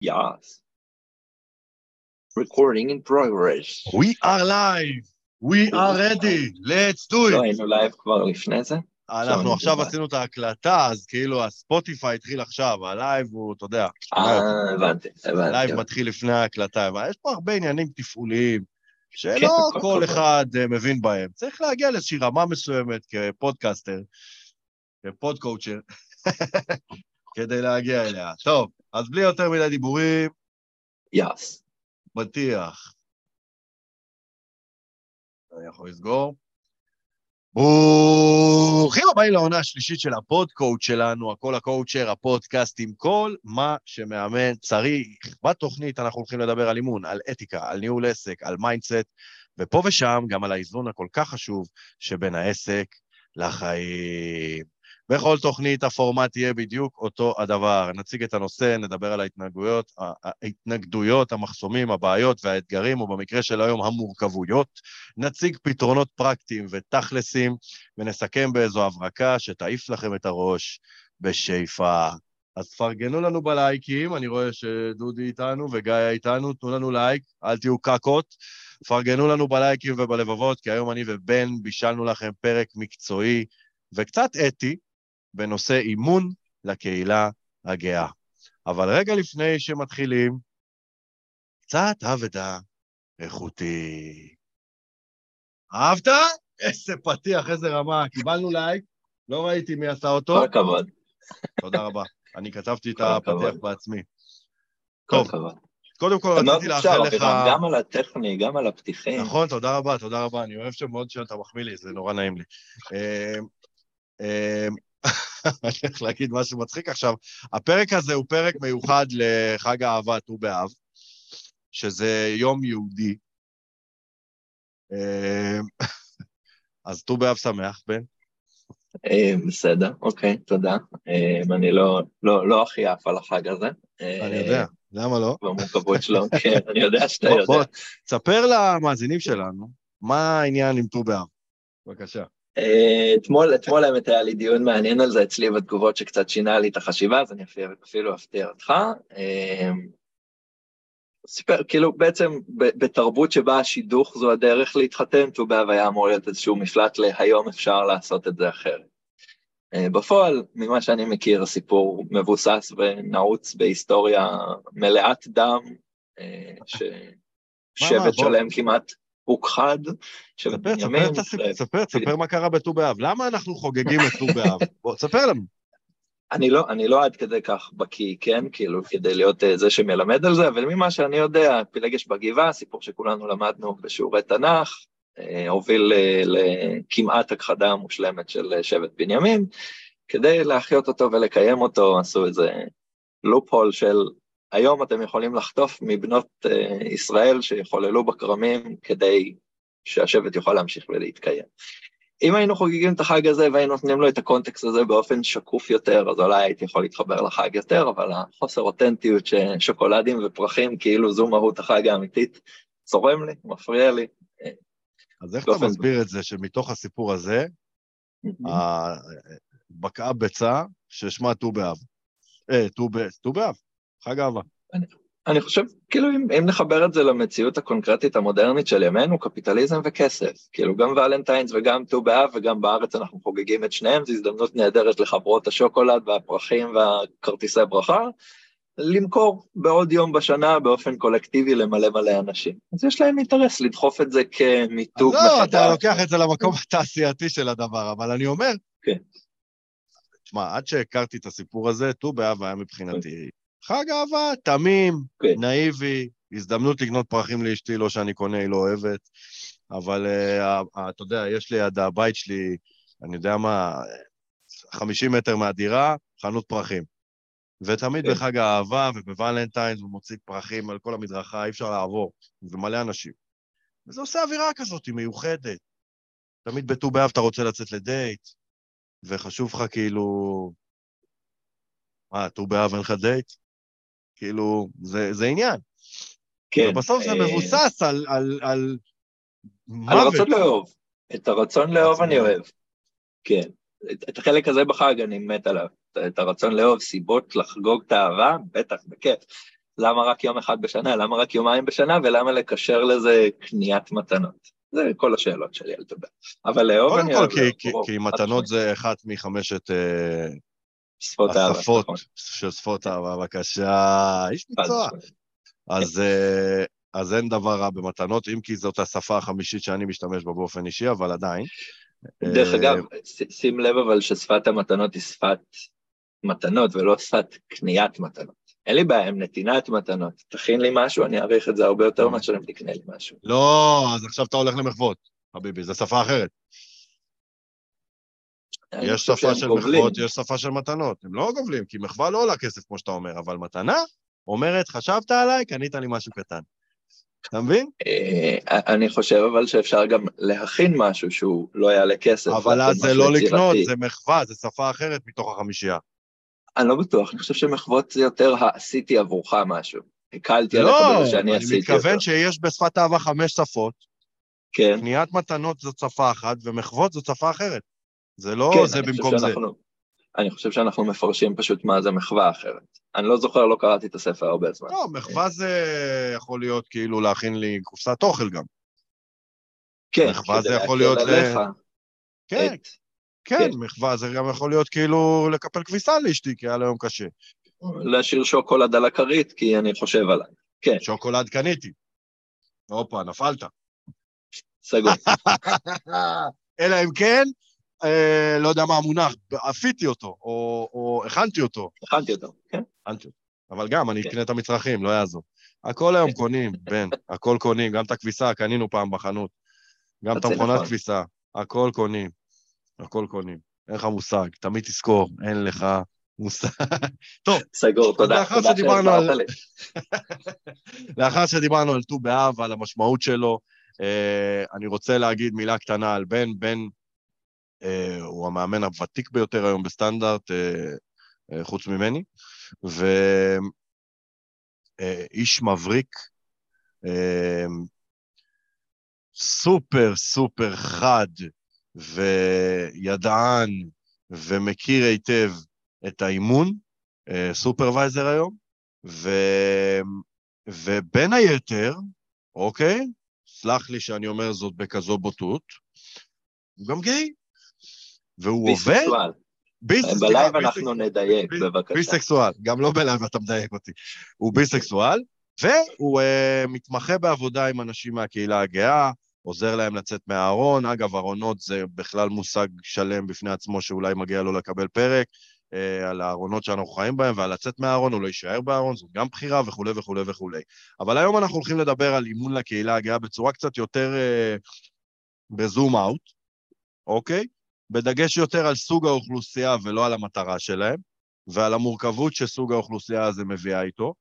Yes. Recording in progress. We are live, we are ready, let's do לא it. היינו לייב כבר לפני זה? אנחנו עכשיו. עשינו את ההקלטה, אז כאילו הספוטיפיי התחיל עכשיו, הלייב הוא, אתה יודע, אה, הבנתי, הלייב הבנתי. מתחיל לפני ההקלטה, אבל יש פה הרבה עניינים תפעוליים, שלא כן, כל. אחד אה, מבין בהם. צריך להגיע לאיזושהי רמה מסוימת כפודקאסטר, כפודקואוצ'ר, כדי להגיע אליה. טוב, אז בלי יותר מדי דיבורים, yes. בטיח. אני יכול לסגור. ברוכים הבאים לעונה השלישית של הפודקואוץ' שלנו, הכל הקואוצ'ר, הפודקאסט עם כל מה שמאמן צריך. בתוכנית אנחנו הולכים לדבר על אימון, על אתיקה, על ניהול עסק, על mindset, ופה ושם גם על האיזון הכל כך חשוב שבין העסק לחיים. בכל תוכנית הפורמט יהיה בדיוק אותו הדבר. נציג את הנושא, נדבר על ההתנהגויות, ההתנגדויות, המחסומים, הבעיות והאתגרים, או במקרה של היום, המורכבויות. נציג פתרונות פרקטיים ותכלסים, ונסכם באיזו הברקה שתעיף לכם את הראש בשאיפה. אז פרגנו לנו בלייקים, אני רואה שדודי איתנו וגיא איתנו, תנו לנו לייק, אל תהיו קקות. פרגנו לנו בלייקים ובלבבות, כי היום אני ובן בישלנו לכם פרק מקצועי וקצת אתי בנושא אימון לקהילה הגאה. אבל רגע לפני שמתחילים, קצת אבדה איכותי. אהבת? איזה פתיח, איזה רמה. קיבלנו לייק, לא ראיתי מי עשה אותו. כל הכבוד. תודה רבה. אני כתבתי את הפתיח. בעצמי. טוב. קודם כל רציתי לאחל לך... גם על הטכני, גם על הפתיחים. נכון, תודה רבה, תודה רבה. אני אוהב שמאוד שאתה מחמיא לי, זה נורא נעים לי. אני הולך להגיד משהו מצחיק עכשיו. הפרק הזה הוא פרק מיוחד לחג האהבה, ט"ו באב, שזה יום יהודי. אמ, אז ט"ו באב שמח, בן. אה, בסדר, אוקיי, תודה. אה, אני לא- לא לא הכי עף על החג הזה. אה, אני יודע, למה לא? במורכבות שלו, כן, אני יודע שאתה בוא, יודע. תספר למאזינים שלנו מה העניין עם ט"ו באב. בבקשה. אה, אתמול, אתמול האמת היה לי דיון מעניין על זה אצלי בתגובות שקצת שינה לי את החשיבה, אז אני אפילו, אפילו אפתיע אותך. אה, סיפר, כאילו בעצם בתרבות שבה השידוך זו הדרך להתחתן, ט"ו באב היה אמור להיות איזשהו מפלט להיום אפשר לעשות את זה אחרת. אה, בפועל, ממה שאני מכיר, הסיפור מבוסס ונעוץ בהיסטוריה מלאת דם, ששבט. שלם כמעט הוכחד, ספר, ספר בנימין, את הסיפור, ו- ספר, ספר מה קרה בט"ו באב. למה אנחנו חוגגים את ט"ו באב? בוא, תספר לנו. אני לא, אני לא עד כדי כך בקיא, כן? כאילו, כדי להיות אה, זה שמלמד על זה, אבל ממה שאני יודע, פילגש בגבעה, סיפור שכולנו למדנו בשיעורי תנ"ך, אה, הוביל אה, לכמעט הכחדה מושלמת של אה, שבט בנימין. כדי להחיות אותו ולקיים אותו, עשו איזה לופ-הול של היום אתם יכולים לחטוף מבנות אה, ישראל שיחוללו בכרמים כדי שהשבט יוכל להמשיך ולהתקיים. אם היינו חוגגים את החג הזה והיינו נותנים לו את הקונטקסט הזה באופן שקוף יותר, אז אולי הייתי יכול להתחבר לחג יותר, אבל החוסר אותנטיות ששוקולדים ופרחים, כאילו זו מהות החג האמיתית, צורם לי, מפריע לי. אז איך אתה מסביר את זה שמתוך הסיפור הזה, ה- בקעה ביצה ששמה ט"ו באב? אה, ט"ו ב- ט"ו באב, חג אהבה. אני חושב, כאילו, אם, אם נחבר את זה למציאות הקונקרטית המודרנית של ימינו, קפיטליזם וכסף. כאילו, גם ולנטיינס וגם ט"ו באב וגם בארץ אנחנו חוגגים את שניהם, זו הזדמנות נהדרת לחברות השוקולד והפרחים והכרטיסי ברכה, למכור בעוד יום בשנה באופן קולקטיבי למלא מלא אנשים. אז יש להם אינטרס לדחוף את זה כמיתוג אז לא, אתה מחדש. לוקח את זה למקום התעשייתי של הדבר, אבל אני אומר... כן. תשמע, עד שהכרתי את הסיפור הזה, ט"ו באב היה מבחינתי חג אהבה, תמים, כן. נאיבי, הזדמנות לקנות פרחים לאשתי, לא שאני קונה, היא לא אוהבת, אבל אה, אה, אתה יודע, יש לי עד הבית שלי, אני יודע מה, 50 מטר מהדירה, חנות פרחים. ותמיד כן. בחג האהבה ובוולנטיינס הוא מוציא פרחים על כל המדרכה, אי אפשר לעבור, זה מלא אנשים. וזה עושה אווירה כזאת, היא מיוחדת. תמיד בט"ו באב אתה רוצה לצאת לדייט, וחשוב לך כאילו... מה, ט"ו באב אין לך דייט? כאילו, זה, זה עניין. כן. ובסוף זה אה, מבוסס על, על, על על מוות. הרצון לאהוב. את הרצון לאהוב אני. אוהב. כן. את, את החלק הזה בחג אני מת עליו. את, את הרצון לאהוב, סיבות לחגוג את האהבה, בטח, בכיף. למה רק יום אחד בשנה, למה רק יומיים בשנה, ולמה לקשר לזה קניית מתנות. זה כל השאלות שלי על ט"ו. אבל לאהוב קודם אני כל, אוהב כי, לאהוב, כי, מתנות. זה אחת מחמשת אה, שפות אהבה, השפות נכון, של שפות אהבה, בבקשה. איש מקצוע. משמעית. אז, אה, אז אין דבר רע במתנות, אם כי זאת השפה החמישית שאני משתמש בה באופן אישי, אבל עדיין. דרך אה, אגב, שים לב אבל ששפת המתנות היא שפת מתנות ולא שפת קניית מתנות. אין לי בעיה עם נתינת מתנות. תכין לי משהו, אני אעריך את זה הרבה יותר מאשר אם תקנה לי משהו. לא, אז עכשיו אתה הולך למחוות, חביבי, זו שפה אחרת. אני יש שפה של. מחוות, יש שפה של מתנות. הם לא גובלים, כי מחווה לא עולה כסף, כמו שאתה אומר, אבל מתנה אומרת, חשבת עליי, קנית לי משהו קטן. אתה מבין? אה, אני חושב אבל שאפשר גם להכין משהו שהוא לא יעלה כסף. אבל אז זה לא. לקנות, זה מחווה, זה שפה אחרת מתוך החמישייה. אני לא בטוח, אני חושב שמחוות זה יותר עשיתי עבורך משהו. הקלתי עליך לא, בזה שאני אני עשיתי אותו. מתכוון שיש בשפת אהבה חמש שפות, כן, קניית מתנות זאת שפה אחת, ומחוות זאת שפה אחרת. זה לא כן, זה במקום זה. שאנחנו- אני חושב שאנחנו מפרשים פשוט מה זה מחווה אחרת. אני לא זוכר, לא קראתי את הספר הרבה זמן. לא, מחווה זה יכול להיות כאילו להכין לי קופסת אוכל גם. כן, מחווה זה יכול להיות עליך כן, את- כן, כן. מחווה זה גם יכול להיות כאילו לקפל כביסה לאשתי, כי היה לה יום קשה. להשאיר שוקולד על הכרית, כי אני חושב עליי. כן, שוקולד קניתי. הופה, נפלת. סגור. אלא אם כן, אה, לא יודע מה המונח, אפיתי אותו, או, או הכנתי אותו. הכנתי אותו, כן. הכנתי אותו. אבל גם, אני כן. אקנה את המצרכים, לא יעזור. הכל היום קונים, בן, הכל קונים, גם את הכביסה קנינו פעם בחנות. גם את המכונת נכון. כביסה, הכל קונים. הכל קונים. אין לך מושג, תמיד תזכור, אין לך מושג. טוב, סגור, תודה. לאחר שדיברנו על-. לאחר שדיברנו על ט"ו באב ועל המשמעות שלו, אה, אני רוצה להגיד מילה קטנה על בן. בן הוא המאמן הוותיק ביותר היום בסטנדרט, אה, אה, חוץ ממני, ואיש מבריק, אה, סופר סופר חד וידען ומכיר היטב את האימון, אה, supervisor היום, ו... ובין היתר, אוקיי, סלח לי שאני אומר זאת בכזו בוטות, הוא גם גיי. והוא עובד... ביסקסואל. ביסקס- בלייב אנחנו נדייק, בבקשה. ביסקסואל, גם לא בלייב אתה מדייק אותי. הוא ביסקסואל, והוא אה, מתמחה בעבודה עם אנשים מהקהילה הגאה, עוזר להם לצאת מהארון. אגב, ארונות זה בכלל מושג שלם בפני עצמו שאולי מגיע לו לקבל פרק, uh, על הארונות שאנחנו חיים בהם ועל לצאת מהארון, הוא לא יישאר בארון, זאת גם בחירה וכולי וכולי וכולי. אבל היום אנחנו הולכים לדבר על אימון לקהילה הגאה בצורה קצת יותר uh, בזום אאוט, אוקיי? בדגש יותר על סוג האוכלוסייה ולא על המטרה שלהם, ועל המורכבות שסוג האוכלוסייה הזה מביאה איתו.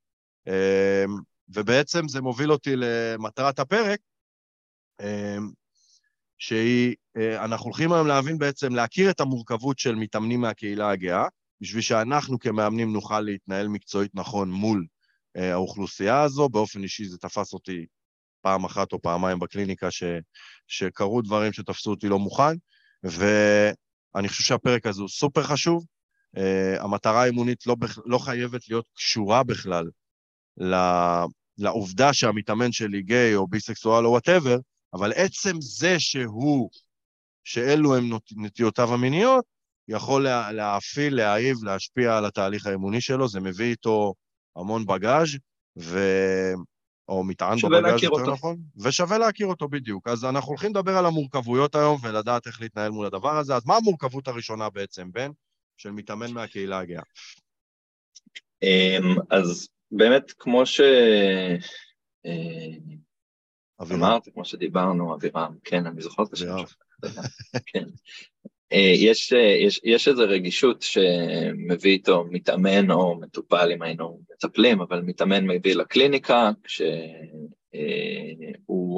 אמ, ובעצם זה מוביל אותי למטרת הפרק, אמ, שהיא, אה, אנחנו הולכים היום להבין בעצם, להכיר את המורכבות של מתאמנים מהקהילה הגאה, בשביל שאנחנו כמאמנים נוכל להתנהל מקצועית נכון מול אה, האוכלוסייה הזו. באופן אישי זה תפס אותי פעם אחת או פעמיים בקליניקה, ש, שקרו דברים שתפסו אותי לא מוכן, ואני חושב שהפרק הזה הוא סופר חשוב. אה, המטרה האימונית לא, לא חייבת להיות קשורה בכלל לעובדה שהמתאמן שלי גיי או ביסקסואל או whatever, אבל עצם זה שהוא, שאלו הם נטיותיו המיניות, יכול לה, להאפיל, להעיב, להשפיע על התהליך האימוני שלו, זה מביא איתו המון בגאז' ו... או מטען להכיר יותר אותו. נכון, ושווה להכיר אותו בדיוק. אז אנחנו הולכים לדבר על המורכבויות היום ולדעת איך להתנהל מול הדבר הזה. אז מה המורכבות הראשונה בעצם, בן, של מתאמן מהקהילה הגאה? אמ, אז באמת, כמו ש... אה, אבירם. אמרת, כמו שדיברנו, אבירם, כן, אני זוכר את השם. שלך. כן. אה, יש, אה, יש, יש איזו רגישות שמביא איתו מתאמן או מטופל, אם היינו מטפלים, אבל מתאמן מביא לקליניקה, כשהוא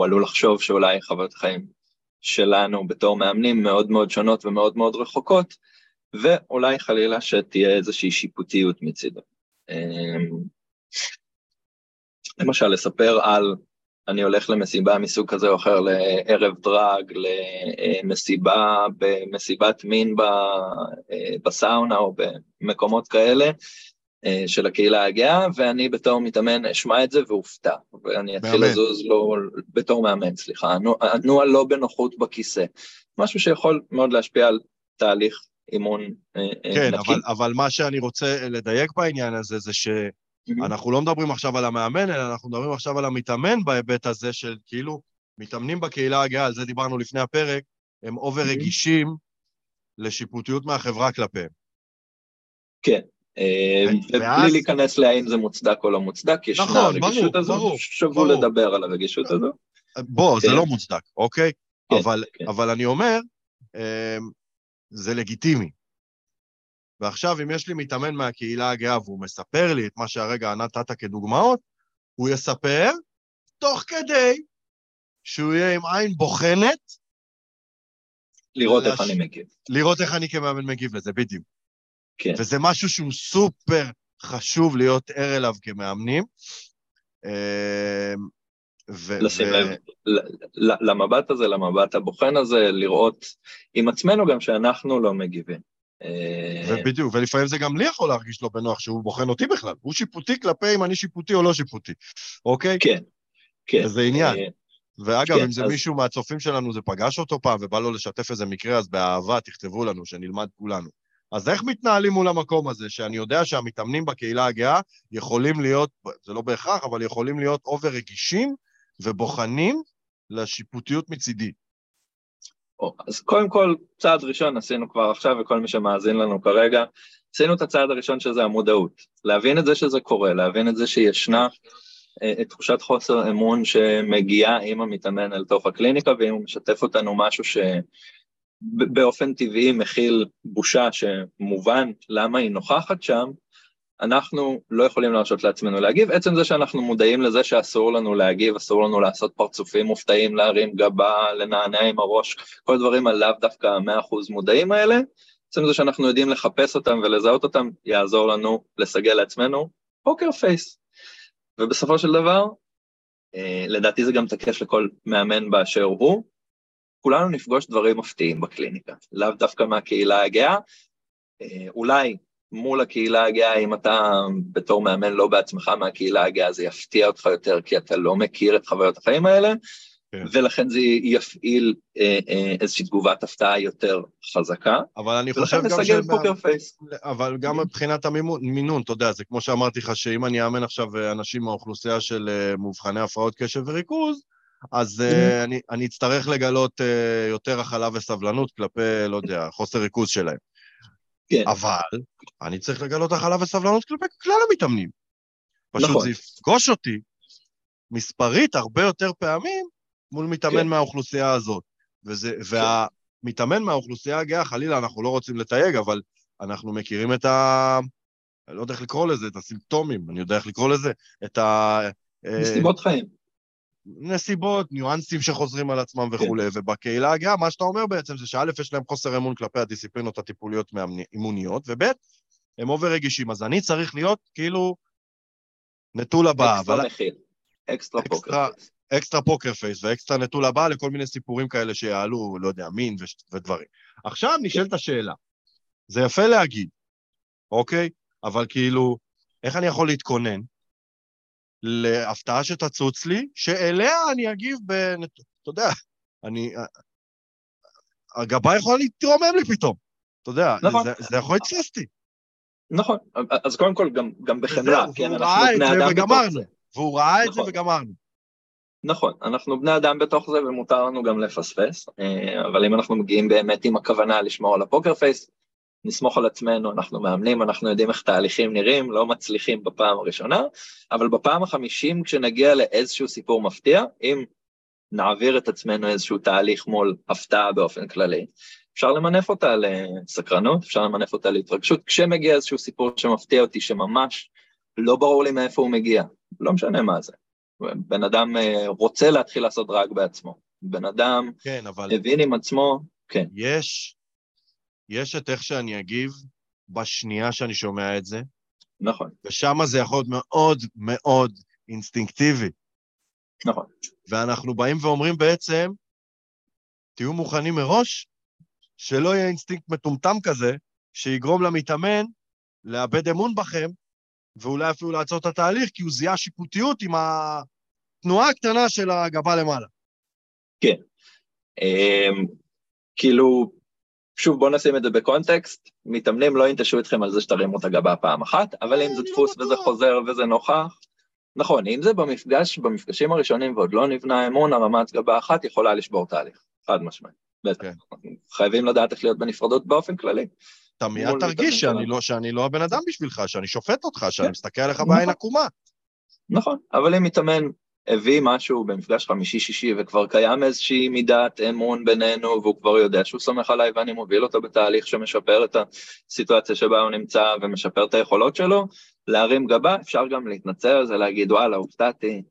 עלול לחשוב שאולי חוויות החיים שלנו בתור מאמנים מאוד מאוד שונות ומאוד מאוד רחוקות, ואולי חלילה שתהיה איזושהי שיפוטיות מצידו. אה, למשל, לספר על אני הולך למסיבה מסוג כזה או אחר, לערב דרג, למסיבה, במסיבת מין ב, בסאונה או במקומות כאלה, אה, של הקהילה הגאה, ואני בתור מתאמן אשמע את זה ואופתע, ואני אתחיל מאמן. לזוז לא, בתור מאמן, סליחה, אנוע- לא בנוחות בכיסא, משהו שיכול מאוד להשפיע על תהליך אימון אה, אה, כן, נקי. אבל, אבל מה שאני רוצה לדייק בעניין הזה, זה שאנחנו לא מדברים עכשיו על המאמן, אלא אנחנו מדברים עכשיו על המתאמן בהיבט הזה של כאילו, מתאמנים בקהילה הגאה, על זה דיברנו לפני הפרק, הם אובר רגישים לשיפוטיות מהחברה כלפיהם. כן, אה, ואז- ובלי להיכנס להאם זה מוצדק או לא מוצדק, ישנה נכון, הרגישות הזו, שווה. לדבר על הרגישות הזו. בוא, זה כן. לא מוצדק, אוקיי? כן, אבל, כן. אבל אני אומר, אמ, זה לגיטימי. ועכשיו, אם יש לי מתאמן מהקהילה הגאה והוא מספר לי את מה שהרגע נתת כדוגמאות, הוא יספר תוך כדי שהוא יהיה עם עין בוחנת, לראות לש- איך אני מגיב. לראות איך אני כמאמן מגיב לזה, בדיוק. כן. וזה משהו שהוא סופר חשוב להיות ער אליו כמאמנים. אמ, ו- לשים ו- לב למבט הזה, למבט הבוחן הזה, לראות עם עצמנו גם שאנחנו לא מגיבים. אה, ובדיוק, ולפעמים זה גם לי יכול להרגיש לא בנוח שהוא בוחן אותי בכלל. הוא שיפוטי כלפי אם אני שיפוטי או לא שיפוטי, אוקיי? כן, כן. וזה עניין. אה, ואגב, כן, אם זה אז- מישהו מהצופים שלנו, זה פגש אותו פעם ובא לו לשתף איזה מקרה, אז באהבה תכתבו לנו, שנלמד כולנו. אז איך מתנהלים מול המקום הזה, שאני יודע שהמתאמנים בקהילה הגאה יכולים להיות, זה לא בהכרח, אבל יכולים להיות אובר רגישים ובוחנים לשיפוטיות מצידי. אז קודם כל, צעד ראשון עשינו כבר עכשיו, וכל מי שמאזין לנו כרגע, עשינו את הצעד הראשון שזה המודעות. להבין את זה שזה קורה, להבין את זה שישנה אה, את תחושת חוסר אמון שמגיעה עם המתאמן אל תוך הקליניקה, ואם הוא משתף אותנו משהו שבאופן טבעי מכיל בושה שמובן למה היא נוכחת שם, אנחנו לא יכולים להרשות לעצמנו להגיב. עצם זה שאנחנו מודעים לזה שאסור לנו להגיב, אסור לנו לעשות פרצופים מופתעים, להרים גבה, לנענע עם הראש, כל הדברים הלאו דווקא המאה אחוז מודעים האלה, עצם זה שאנחנו יודעים לחפש אותם ולזהות אותם, יעזור לנו לסגל לעצמנו פוקר פייס. ובסופו של דבר, אה, לדעתי זה גם תקף לכל מאמן באשר הוא, כולנו נפגוש דברים מפתיעים בקליניקה, לאו דווקא מהקהילה הגאה, אה, אולי מול הקהילה הגאה, אם אתה בתור מאמן לא בעצמך מהקהילה הגאה, זה יפתיע אותך יותר, כי אתה לא מכיר את חוויות החיים האלה, כן. ולכן זה יפעיל אה, אה, איזושהי תגובת הפתעה יותר חזקה, אבל אני חושב ולכן גם נסגל שמה- פוקר פייס. אבל גם מבחינת המינון, אתה יודע, זה כמו שאמרתי לך, שאם אני אאמן עכשיו אה, אנשים מהאוכלוסייה של אה, מאובחני הפרעות קשב וריכוז, אז אה, אני, אני אצטרך לגלות יותר הכלה וסבלנות כלפי, לא יודע, חוסר ריכוז שלהם. כן. אבל אני צריך לגלות הכלה וסבלנות כלפי כלל המתאמנים. פשוט נכון. זה יפגוש אותי מספרית הרבה יותר פעמים מול מתאמן כן. מהאוכלוסייה הזאת. וזה, והמתאמן מהאוכלוסייה הגאה, חלילה, אנחנו לא רוצים לתייג, אבל אנחנו מכירים את ה... אני לא יודע איך לקרוא לזה, את הסימפטומים, אני יודע איך לקרוא לזה, את ה... אה, נסיבות חיים. נסיבות, ניואנסים שחוזרים על עצמם וכולי, ובקהילה הגאה, מה שאתה אומר בעצם זה שא', יש להם חוסר אמון כלפי הדיסציפלינות הטיפוליות אימוניות, וב', הם over רגישים, אז אני צריך להיות כאילו נטול הבעה, אבל אקסטרה מכיל. אקסטרה אקסטרה- poker. אקסטרה poker face ואקסטרה נטול הבעה לכל מיני סיפורים כאלה שיעלו, לא יודע, מין וש- ודברים. עכשיו נשאלת השאלה, זה יפה להגיד, אוקיי? אבל כאילו, איך אני יכול להתכונן להפתעה שתצוץ לי, שאליה אני אגיב ב... אתה יודע, אני... הגבה יכולה להתרומם לי פתאום, אתה יודע, נכון. זה, זה יכול לתפוס אותי. נכון, אז קודם כל גם, גם בחמלה, וזהו, כן, אנחנו בני זה אדם וגמרנו. זה. והוא ראה את זה נכון. וגמרנו. נכון, אנחנו בני אדם בתוך זה ומותר לנו גם לפספס, אה, אבל אם אנחנו מגיעים באמת עם הכוונה לשמור על הפוקר פייס, נסמוך על עצמנו, אנחנו מאמנים, אנחנו יודעים איך תהליכים נראים, לא מצליחים בפעם הראשונה, אבל בפעם החמישים כשנגיע לאיזשהו סיפור מפתיע, אם נעביר את עצמנו איזשהו תהליך מול הפתעה באופן כללי, אפשר למנף אותה לסקרנות, אפשר למנף אותה להתרגשות, כשמגיע איזשהו סיפור שמפתיע אותי, שממש לא ברור לי מאיפה הוא מגיע, לא משנה מה זה. בן אדם אה, רוצה להתחיל לעשות דרג בעצמו. בן אדם כן, אבל הבין עם עצמו, כן, יש, יש את איך שאני אגיב בשנייה שאני שומע את זה, נכון, ושם זה יכול להיות מאוד מאוד אינסטינקטיבי. נכון, ואנחנו באים ואומרים בעצם, תהיו מוכנים מראש, שלא יהיה אינסטינקט מטומטם כזה, שיגרום למתאמן לאבד אמון בכם, ואולי אפילו לעצור את התהליך, כי הוא זיהה שיפוטיות עם התנועה הקטנה של הגבה למעלה. כן. אמ, כאילו, שוב, בואו נשים את זה בקונטקסט, מתאמנים לא ינטשו אתכם על זה שתרימו את הגבה פעם אחת, אבל אם זה לא דפוס וזה חוזר וזה נוכח, נכון, אם זה במפגש, במפגשים הראשונים ועוד לא נבנה אמון, הרמת גבה אחת יכולה לשבור תהליך, חד משמעית. בטח. כן. חייבים לדעת איך להיות בנפרדות באופן כללי. אתה מיד תרגיש שאני. לא, שאני לא הבן אדם בשבילך, שאני שופט אותך, שאני כן. מסתכל עליך נכון. בעין עקומה. נכון, אבל אם מתאמן הביא משהו במפגש חמישי-שישי וכבר קיים איזושהי מידת אמון בינינו והוא כבר יודע שהוא סומך עליי ואני מוביל אותו בתהליך שמשפר את הסיטואציה שבה הוא נמצא ומשפר את היכולות שלו, להרים גבה, אפשר גם להתנצל על זה, להגיד וואלה, הופתעתי,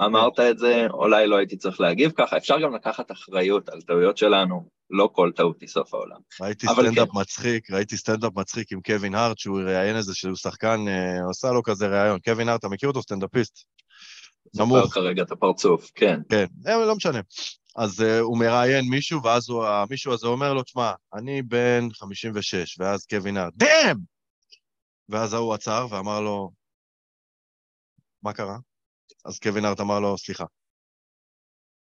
אמרת את זה, אולי לא הייתי צריך להגיב ככה, אפשר גם לקחת אחריות על טעויות שלנו, לא כל טעות היא סוף העולם. ראיתי סטנדאפ כן. מצחיק, ראיתי סטנדאפ מצחיק עם קווין הארט, שהוא ראיין איזה שהוא שחקן, אה, עשה לו כזה ראיון. קווין הארט, אתה מכיר אותו? סטנדאפיסט. זוכר נמוך. כרגע את הפרצוף, כן. כן, אה, לא משנה. אז uh, הוא מראיין מישהו, ואז הוא, המישהו הזה אומר לו, תשמע, אני בן 56, ואז קווין הארט, damn! ואז ההוא עצר ואמר לו, מה קרה? אז קווין הארט אמר לו, סליחה.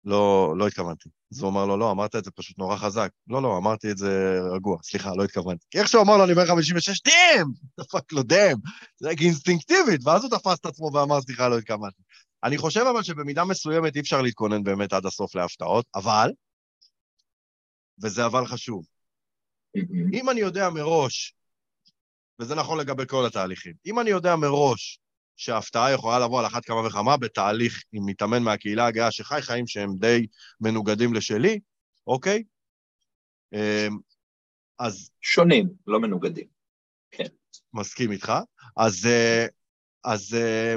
לא, לא התכוונתי. אז הוא אמר לו, לא, אמרת את זה פשוט נורא חזק. לא, לא, אמרתי את זה רגוע, סליחה, לא התכוונתי. כי איך שהוא אמר לו, אני בן 56, דאם! דפק לו דאם! זה אינסטינקטיבית, ואז הוא תפס את עצמו ואמר, סליחה, לא התכוונתי. אני חושב אבל שבמידה מסוימת אי אפשר להתכונן באמת עד הסוף להפתעות, אבל, וזה אבל חשוב, אם אני יודע מראש, וזה נכון לגבי כל התהליכים, אם אני יודע מראש שההפתעה יכולה לבוא על אחת כמה וכמה בתהליך עם מתאמן מהקהילה הגאה שחי חיים שהם די מנוגדים לשלי, אוקיי? אמ, אז שונים, לא מנוגדים. מסכים איתך. אז, אה, אז, אה,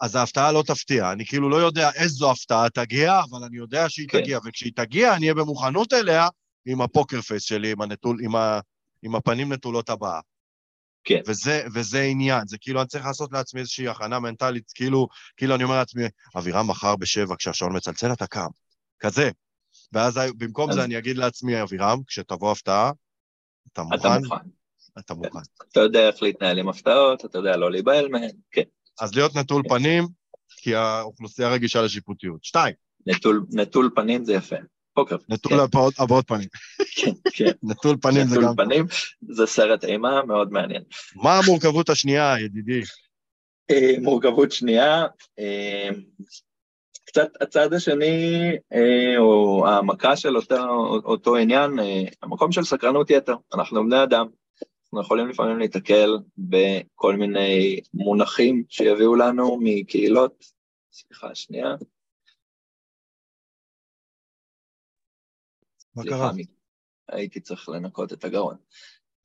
אז ההפתעה לא תפתיע. אני כאילו לא יודע איזו הפתעה תגיע, אבל אני יודע שהיא כן. תגיע, וכשהיא תגיע, אני אהיה במוכנות אליה עם הפוקר פייס שלי, עם, הנטול, עם, ה, עם הפנים נטולות הבאה. כן. וזה, וזה עניין, זה כאילו אני צריך לעשות לעצמי איזושהי הכנה מנטלית, כאילו, כאילו אני אומר לעצמי, אבירם מחר בשבע, כשהשעון מצלצל אתה קם, כזה. ואז במקום אז- זה אני אגיד לעצמי, אבירם, כשתבוא הפתעה, אתה מוכן? אתה מוכן. אתה מוכן. אתה יודע איך להתנהל עם הפתעות, אתה יודע לא להיבהל מהן, כן. אז להיות נטול פנים, כי האוכלוסייה רגישה לשיפוטיות. שתיים, נטול, נטול פנים זה יפה. פוקר. נטול כן, הבעות, הבעות פנים. כן, כן. נטול פנים זה נטול גם... טוב. פנים, זה סרט אימה מאוד מעניין. מה המורכבות השנייה, ידידי? אה, מורכבות שנייה, אה, קצת הצד השני, אה, או העמקה של אותו, אותו עניין, המקום של סקרנות יתר. אנחנו בני אדם, אנחנו יכולים לפעמים להתקל בכל מיני מונחים שיביאו לנו מקהילות. סליחה, שנייה. מה סליחה, קרה? הייתי צריך לנקות את הגרון.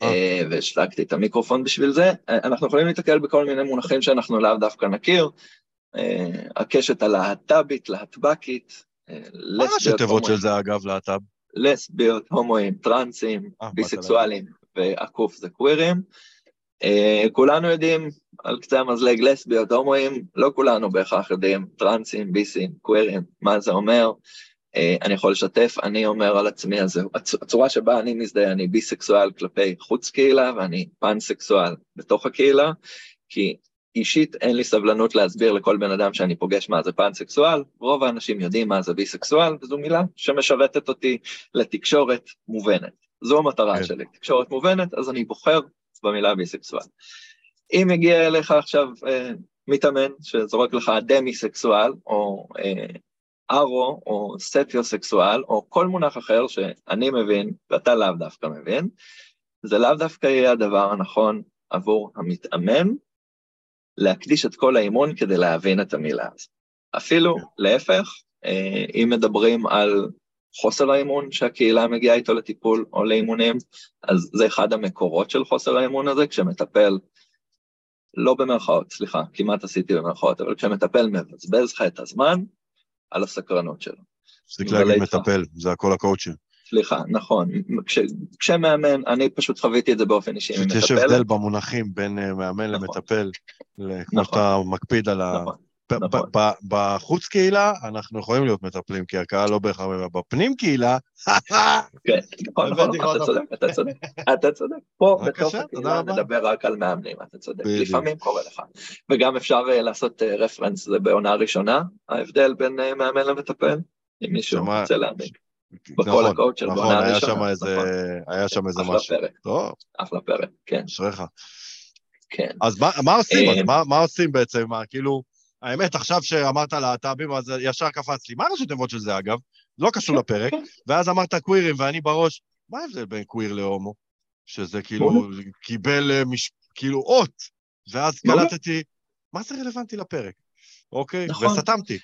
אה. אה, והשלקתי את המיקרופון בשביל זה. אה, אנחנו יכולים להתקל בכל מיני מונחים שאנחנו לאו דווקא נכיר. הקשת הלהט"בית, להטבקית, אה, מה ראשי לסביות, תיבות של הומואים, זה, אגב, להט"ב? לסביות, הומואים, טרנסים, ביסקסואלים ועקוף זה קווירים. אה, כולנו יודעים על קצה המזלג לסביות, הומואים, לא כולנו בהכרח יודעים, טרנסים, ביסים, קווירים, מה זה אומר. אה, אני יכול לשתף, אני אומר על עצמי, אז הצורה שבה אני מזדהה, אני ביסקסואל כלפי חוץ קהילה ואני פאנסקסואל בתוך הקהילה, כי אישית אין לי סבלנות להסביר לכל בן אדם שאני פוגש מה זה פאנסקסואל, רוב האנשים יודעים מה זה ביסקסואל, וזו מילה שמשרתת אותי לתקשורת מובנת. זו המטרה כן. שלי, תקשורת מובנת, אז אני בוחר במילה ביסקסואל. אם מגיע אליך עכשיו אה, מתאמן שזורק לך דמיסקסואל, או אה, ארו, או ספיוסקסואל, או כל מונח אחר שאני מבין, ואתה לאו דווקא מבין, זה לאו דווקא יהיה הדבר הנכון עבור המתאמן, להקדיש את כל האימון כדי להבין את המילה הזאת. אפילו כן. להפך, אה, אם מדברים על חוסר האמון שהקהילה מגיעה איתו לטיפול או לאימונים, אז זה אחד המקורות של חוסר האמון הזה, כשמטפל, לא במרכאות, סליחה, כמעט עשיתי במרכאות, אבל כשמטפל מבזבז לך את הזמן על הסקרנות שלו. תפסיק להגיד. מטפל, זה הכל הקואוצ'ר. סליחה, נכון, כש, כשמאמן, אני פשוט חוויתי את זה באופן אישי פשוט יש. הבדל במונחים בין אה, מאמן נכון. למטפל, כמו נכון. שאתה מקפיד על נכון. נכון. בחוץ קהילה אנחנו יכולים להיות מטפלים, כי הקהל לא בהכרח, בפנים קהילה, כן, נכון, נכון, אתה צודק, אתה צודק, אתה צודק. פה בתוך הקהילה נדבר רק על מאמנים, אתה צודק, לפעמים קורה לך. וגם אפשר אה, לעשות רפרנס, זה בעונה הראשונה, ההבדל בין אה, מאמן למטפל, אם מישהו רוצה להעמיק. בכל נכון, הקוד של בעונה הראשונה. נכון, היה שם איזה משהו. אחלה פרק, כן. אשריך. כן. אז מה עושים? מה עושים בעצם? כאילו... האמת, עכשיו שאמרת להט"בים, אז ישר קפץ לי. מה ראשי תיבות של זה, אגב? לא קשור לפרק. ואז אמרת קווירים, ואני בראש, מה ההבדל בין קוויר להומו? שזה כאילו קיבל אה, מש... כאילו אות. ואז קלטתי, מה זה רלוונטי לפרק? אוקיי? נכון. וסתמתי.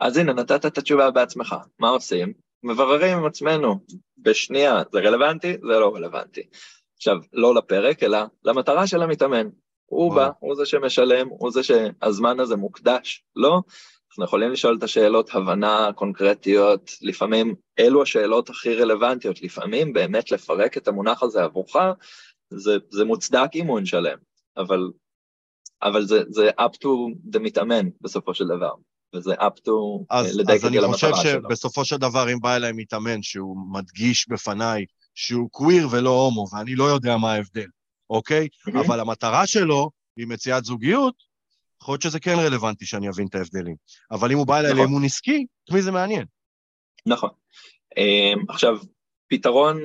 אז הנה, נתת את התשובה בעצמך. מה עושים? מבררים עם עצמנו בשנייה, זה רלוונטי? זה לא רלוונטי. עכשיו, לא לפרק, אלא למטרה של המתאמן. הוא בא, הוא זה שמשלם, הוא זה שהזמן הזה מוקדש לו. לא? אנחנו יכולים לשאול את השאלות הבנה קונקרטיות, לפעמים אלו השאלות הכי רלוונטיות, לפעמים באמת לפרק את המונח הזה עבורך, זה, זה מוצדק אימון שלם, אבל, אבל זה, זה up to the מתאמן בסופו של דבר, וזה up to אז, לדייק את זה למטרה שלו. אז אני חושב שבסופו של דבר, אם בא אליי מתאמן שהוא מדגיש בפניי שהוא קוויר ולא הומו, ואני לא יודע מה ההבדל, אוקיי? Mm-hmm. אבל המטרה שלו היא מציאת זוגיות, יכול להיות שזה כן רלוונטי שאני אבין את ההבדלים. אבל אם הוא בא אליי נכון. לאמון עסקי, את מי זה מעניין? נכון. Um, עכשיו, פתרון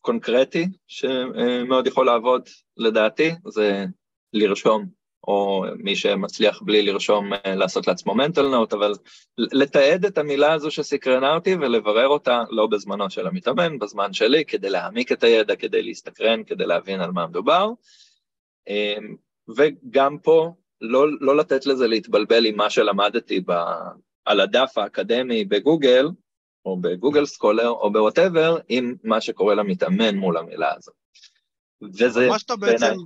קונקרטי שמאוד יכול לעבוד, לדעתי, זה לרשום, או מי שמצליח בלי לרשום, אה, לעשות לעצמו mental note, אבל לתעד את המילה הזו שסקרנה אותי ולברר אותה לא בזמנו של המתאמן, בזמן שלי, כדי להעמיק את הידע, כדי להסתקרן, כדי להבין על מה מדובר. אמ, וגם פה, לא, לא לתת לזה להתבלבל עם מה שלמדתי ב, על הדף האקדמי בגוגל, או בגוגל סקולר, או ב whatever, עם מה שקורה למתאמן מול המילה הזו. וזה בעיניי...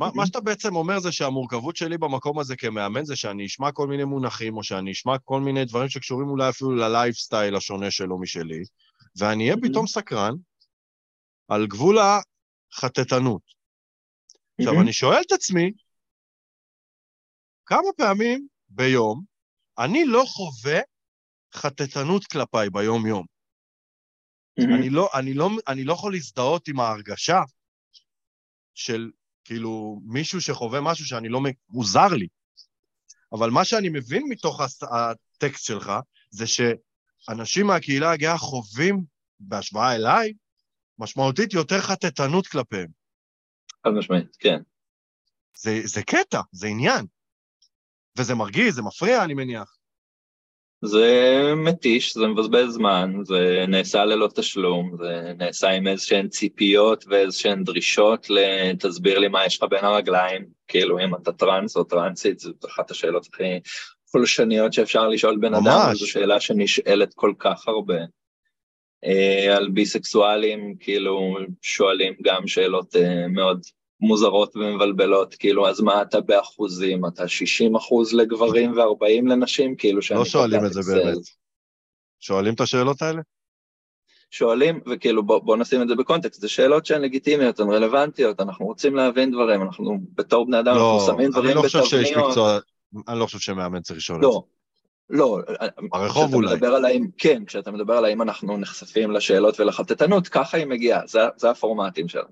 מה, מה שאתה בעצם אומר זה שהמורכבות שלי במקום הזה כמאמן זה שאני אשמע כל מיני מונחים, או שאני אשמע כל מיני דברים שקשורים אולי אפילו ללייפסטייל השונה שלו משלי, ואני אהיה פתאום סקרן על גבול החטטנות. עכשיו, אני שואל את עצמי, כמה פעמים ביום אני לא חווה חטטנות כלפיי ביום-יום? אני לא, אני, לא, אני לא יכול להזדהות עם ההרגשה של כאילו, מישהו שחווה משהו שאני לא... מוזר לי. אבל מה שאני מבין מתוך הטקסט שלך, זה שאנשים מהקהילה הגאה חווים, בהשוואה אליי, משמעותית יותר חטטנות כלפיהם. חד משמעית, כן. זה, זה קטע, זה עניין. וזה מרגיז, זה מפריע, אני מניח. זה מתיש, זה מבזבז זמן, זה נעשה ללא תשלום, זה נעשה עם איזשהן ציפיות ואיזשהן דרישות לתסביר לי מה יש לך בין הרגליים, כאילו אם אתה טרנס או טרנסית, זאת אחת השאלות הכי פולשניות שאפשר לשאול בן ממש. אדם, זו שאלה שנשאלת כל כך הרבה. אה, על ביסקסואלים, כאילו שואלים גם שאלות אה, מאוד מוזרות ומבלבלות, כאילו, אז מה אתה באחוזים? אתה 60 אחוז לגברים ו-40 לנשים? כאילו שאני... לא שואלים את זה באמת. שואלים את השאלות האלה? שואלים, וכאילו בוא, בוא נשים את זה בקונטקסט, זה שאלות שהן לגיטימיות, הן רלוונטיות, אנחנו רוצים להבין דברים, אנחנו בתור בני אדם, לא, אנחנו שמים דברים לא בתבניות. אני לא חושב שמאמן צריך לשאול לא, את זה. לא, הרחוב אולי. מדבר על האם, כן, כשאתה מדבר על האם אנחנו נחשפים לשאלות ולחטטנות, ככה היא מגיעה, זה, זה הפורמטים שלה.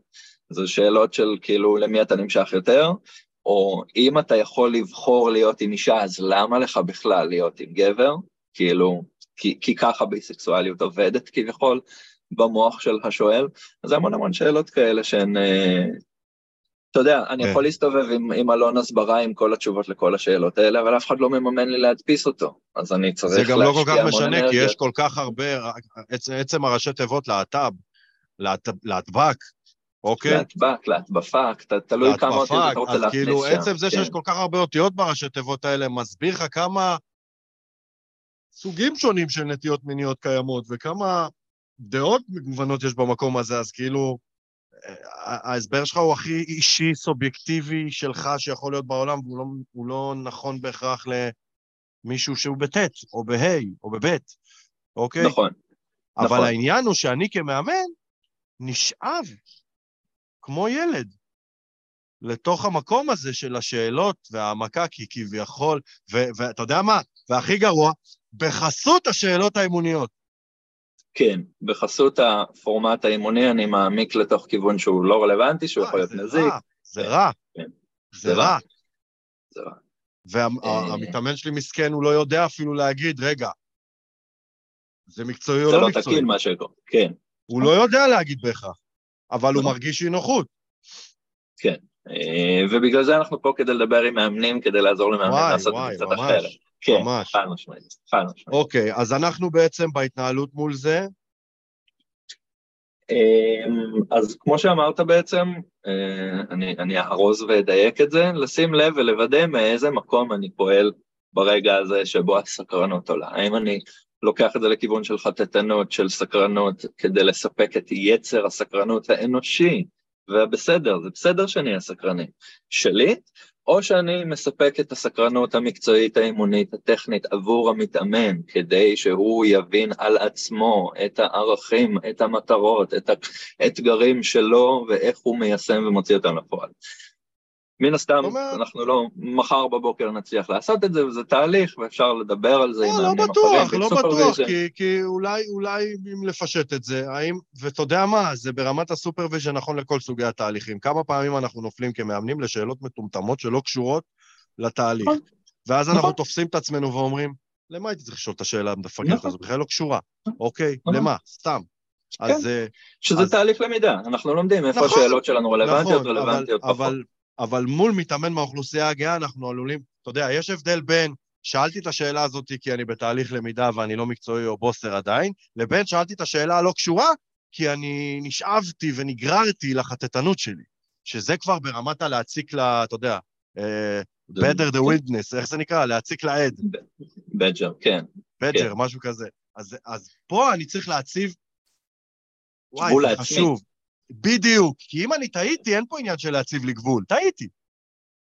זה שאלות של כאילו למי אתה נמשך יותר, או אם אתה יכול לבחור להיות עם אישה, אז למה לך בכלל להיות עם גבר? כאילו, כי, כי ככה ביסקסואליות עובדת כביכול במוח של השואל, אז המון המון שאלות כאלה שהן... אה, אתה יודע, אני כן. יכול להסתובב עם, עם אלון הסברה עם כל התשובות לכל השאלות האלה, אבל אף אחד לא מממן לי להדפיס אותו, אז אני צריך להשקיע המון אנרגיות. זה גם לא כל כך משנה, כי יש כל כך הרבה, עצם הראשי תיבות להט"ב, להטב"ק, אוקיי? להטב"ק, להטבפק, תלוי כמה אותיות אתה רוצה להכניס שם. אז כאילו עצם זה כן. שיש כל כך הרבה אותיות בראשי תיבות האלה, מסביר לך כמה סוגים שונים של נטיות מיניות קיימות, וכמה דעות מגוונות יש במקום הזה, אז כאילו, ההסבר שלך הוא הכי אישי, סובייקטיבי שלך שיכול להיות בעולם, והוא לא, לא נכון בהכרח למישהו שהוא בט' או בה' או בב', אוקיי? נכון. אבל נכון. העניין הוא שאני כמאמן נשאב כמו ילד. לתוך המקום הזה של השאלות והעמקה, כי כביכול, ואתה יודע מה? והכי גרוע, בחסות השאלות האימוניות. כן, בחסות הפורמט האימוני אני מעמיק לתוך כיוון שהוא לא רלוונטי, שהוא יכול להיות נזיק. זה רע, כן. זה רע. זה רע. והמתאמן שלי מסכן, הוא לא יודע אפילו להגיד, רגע, זה מקצועי או לא מקצועי. זה לא תקין מה שקורה, כן. הוא לא יודע להגיד בהכרח, אבל הוא נכון. מרגיש אי נוחות. כן, אה, ובגלל זה אנחנו פה כדי לדבר עם מאמנים, כדי לעזור למאמנים לעשות את זה קצת אחרת. כן, ממש. חד משמעית, חד משמעית. אוקיי, אז אנחנו בעצם בהתנהלות מול זה? אמ, אז כמו שאמרת בעצם, אה, אני, אני אארוז ואדייק את זה, לשים לב ולוודא מאיזה מקום אני פועל ברגע הזה שבו הסקרנות עולה. האם אני לוקח את זה לכיוון של חטטנות, של סקרנות, כדי לספק את יצר הסקרנות האנושי, ובסדר, זה בסדר שאני אהיה סקרני. שלי, או שאני מספק את הסקרנות המקצועית, האימונית, הטכנית עבור המתאמן, כדי שהוא יבין על עצמו את הערכים, את המטרות, את האתגרים שלו ואיך הוא מיישם ומוציא אותם לפועל. מן הסתם, אומר... אנחנו לא מחר בבוקר נצליח לעשות את זה, וזה תהליך, ואפשר לדבר על זה לא, עם לא בטוח, לא בטוח, כי, כי אולי, אולי אם לפשט את זה, האם, ואתה יודע מה, זה ברמת ה supervision נכון לכל סוגי התהליכים. כמה פעמים אנחנו נופלים כמאמנים לשאלות מטומטמות שלא קשורות לתהליך. נכון. ואז אנחנו נכון. תופסים את עצמנו ואומרים, למה הייתי צריך לשאול את השאלה המפגרת נכון. הזאת? בכלל לא קשורה. אוקיי, למה? סתם. כן, אז, אה, שזה אז... תהליך למידה, אנחנו לומדים איפה נכון, השאלות שלנו רלוונטיות, נכון, רלוונטיות אבל, פחות. אבל אבל מול מתאמן מהאוכלוסייה הגאה אנחנו עלולים, אתה יודע, יש הבדל בין שאלתי את השאלה הזאת כי אני בתהליך למידה ואני לא מקצועי או בוסר עדיין, לבין שאלתי את השאלה הלא קשורה כי אני נשאבתי ונגררתי לחטטנות שלי, שזה כבר ברמת הלהציק לה, אתה יודע, uh, better the witness, איך זה נקרא? להציק לעד. בדג'ר, כן. בדג'ר, כן. משהו כזה. אז, אז פה אני צריך להציב... וואי, זה חשוב. בדיוק, כי אם אני טעיתי, אין פה עניין של להציב לי גבול, טעיתי.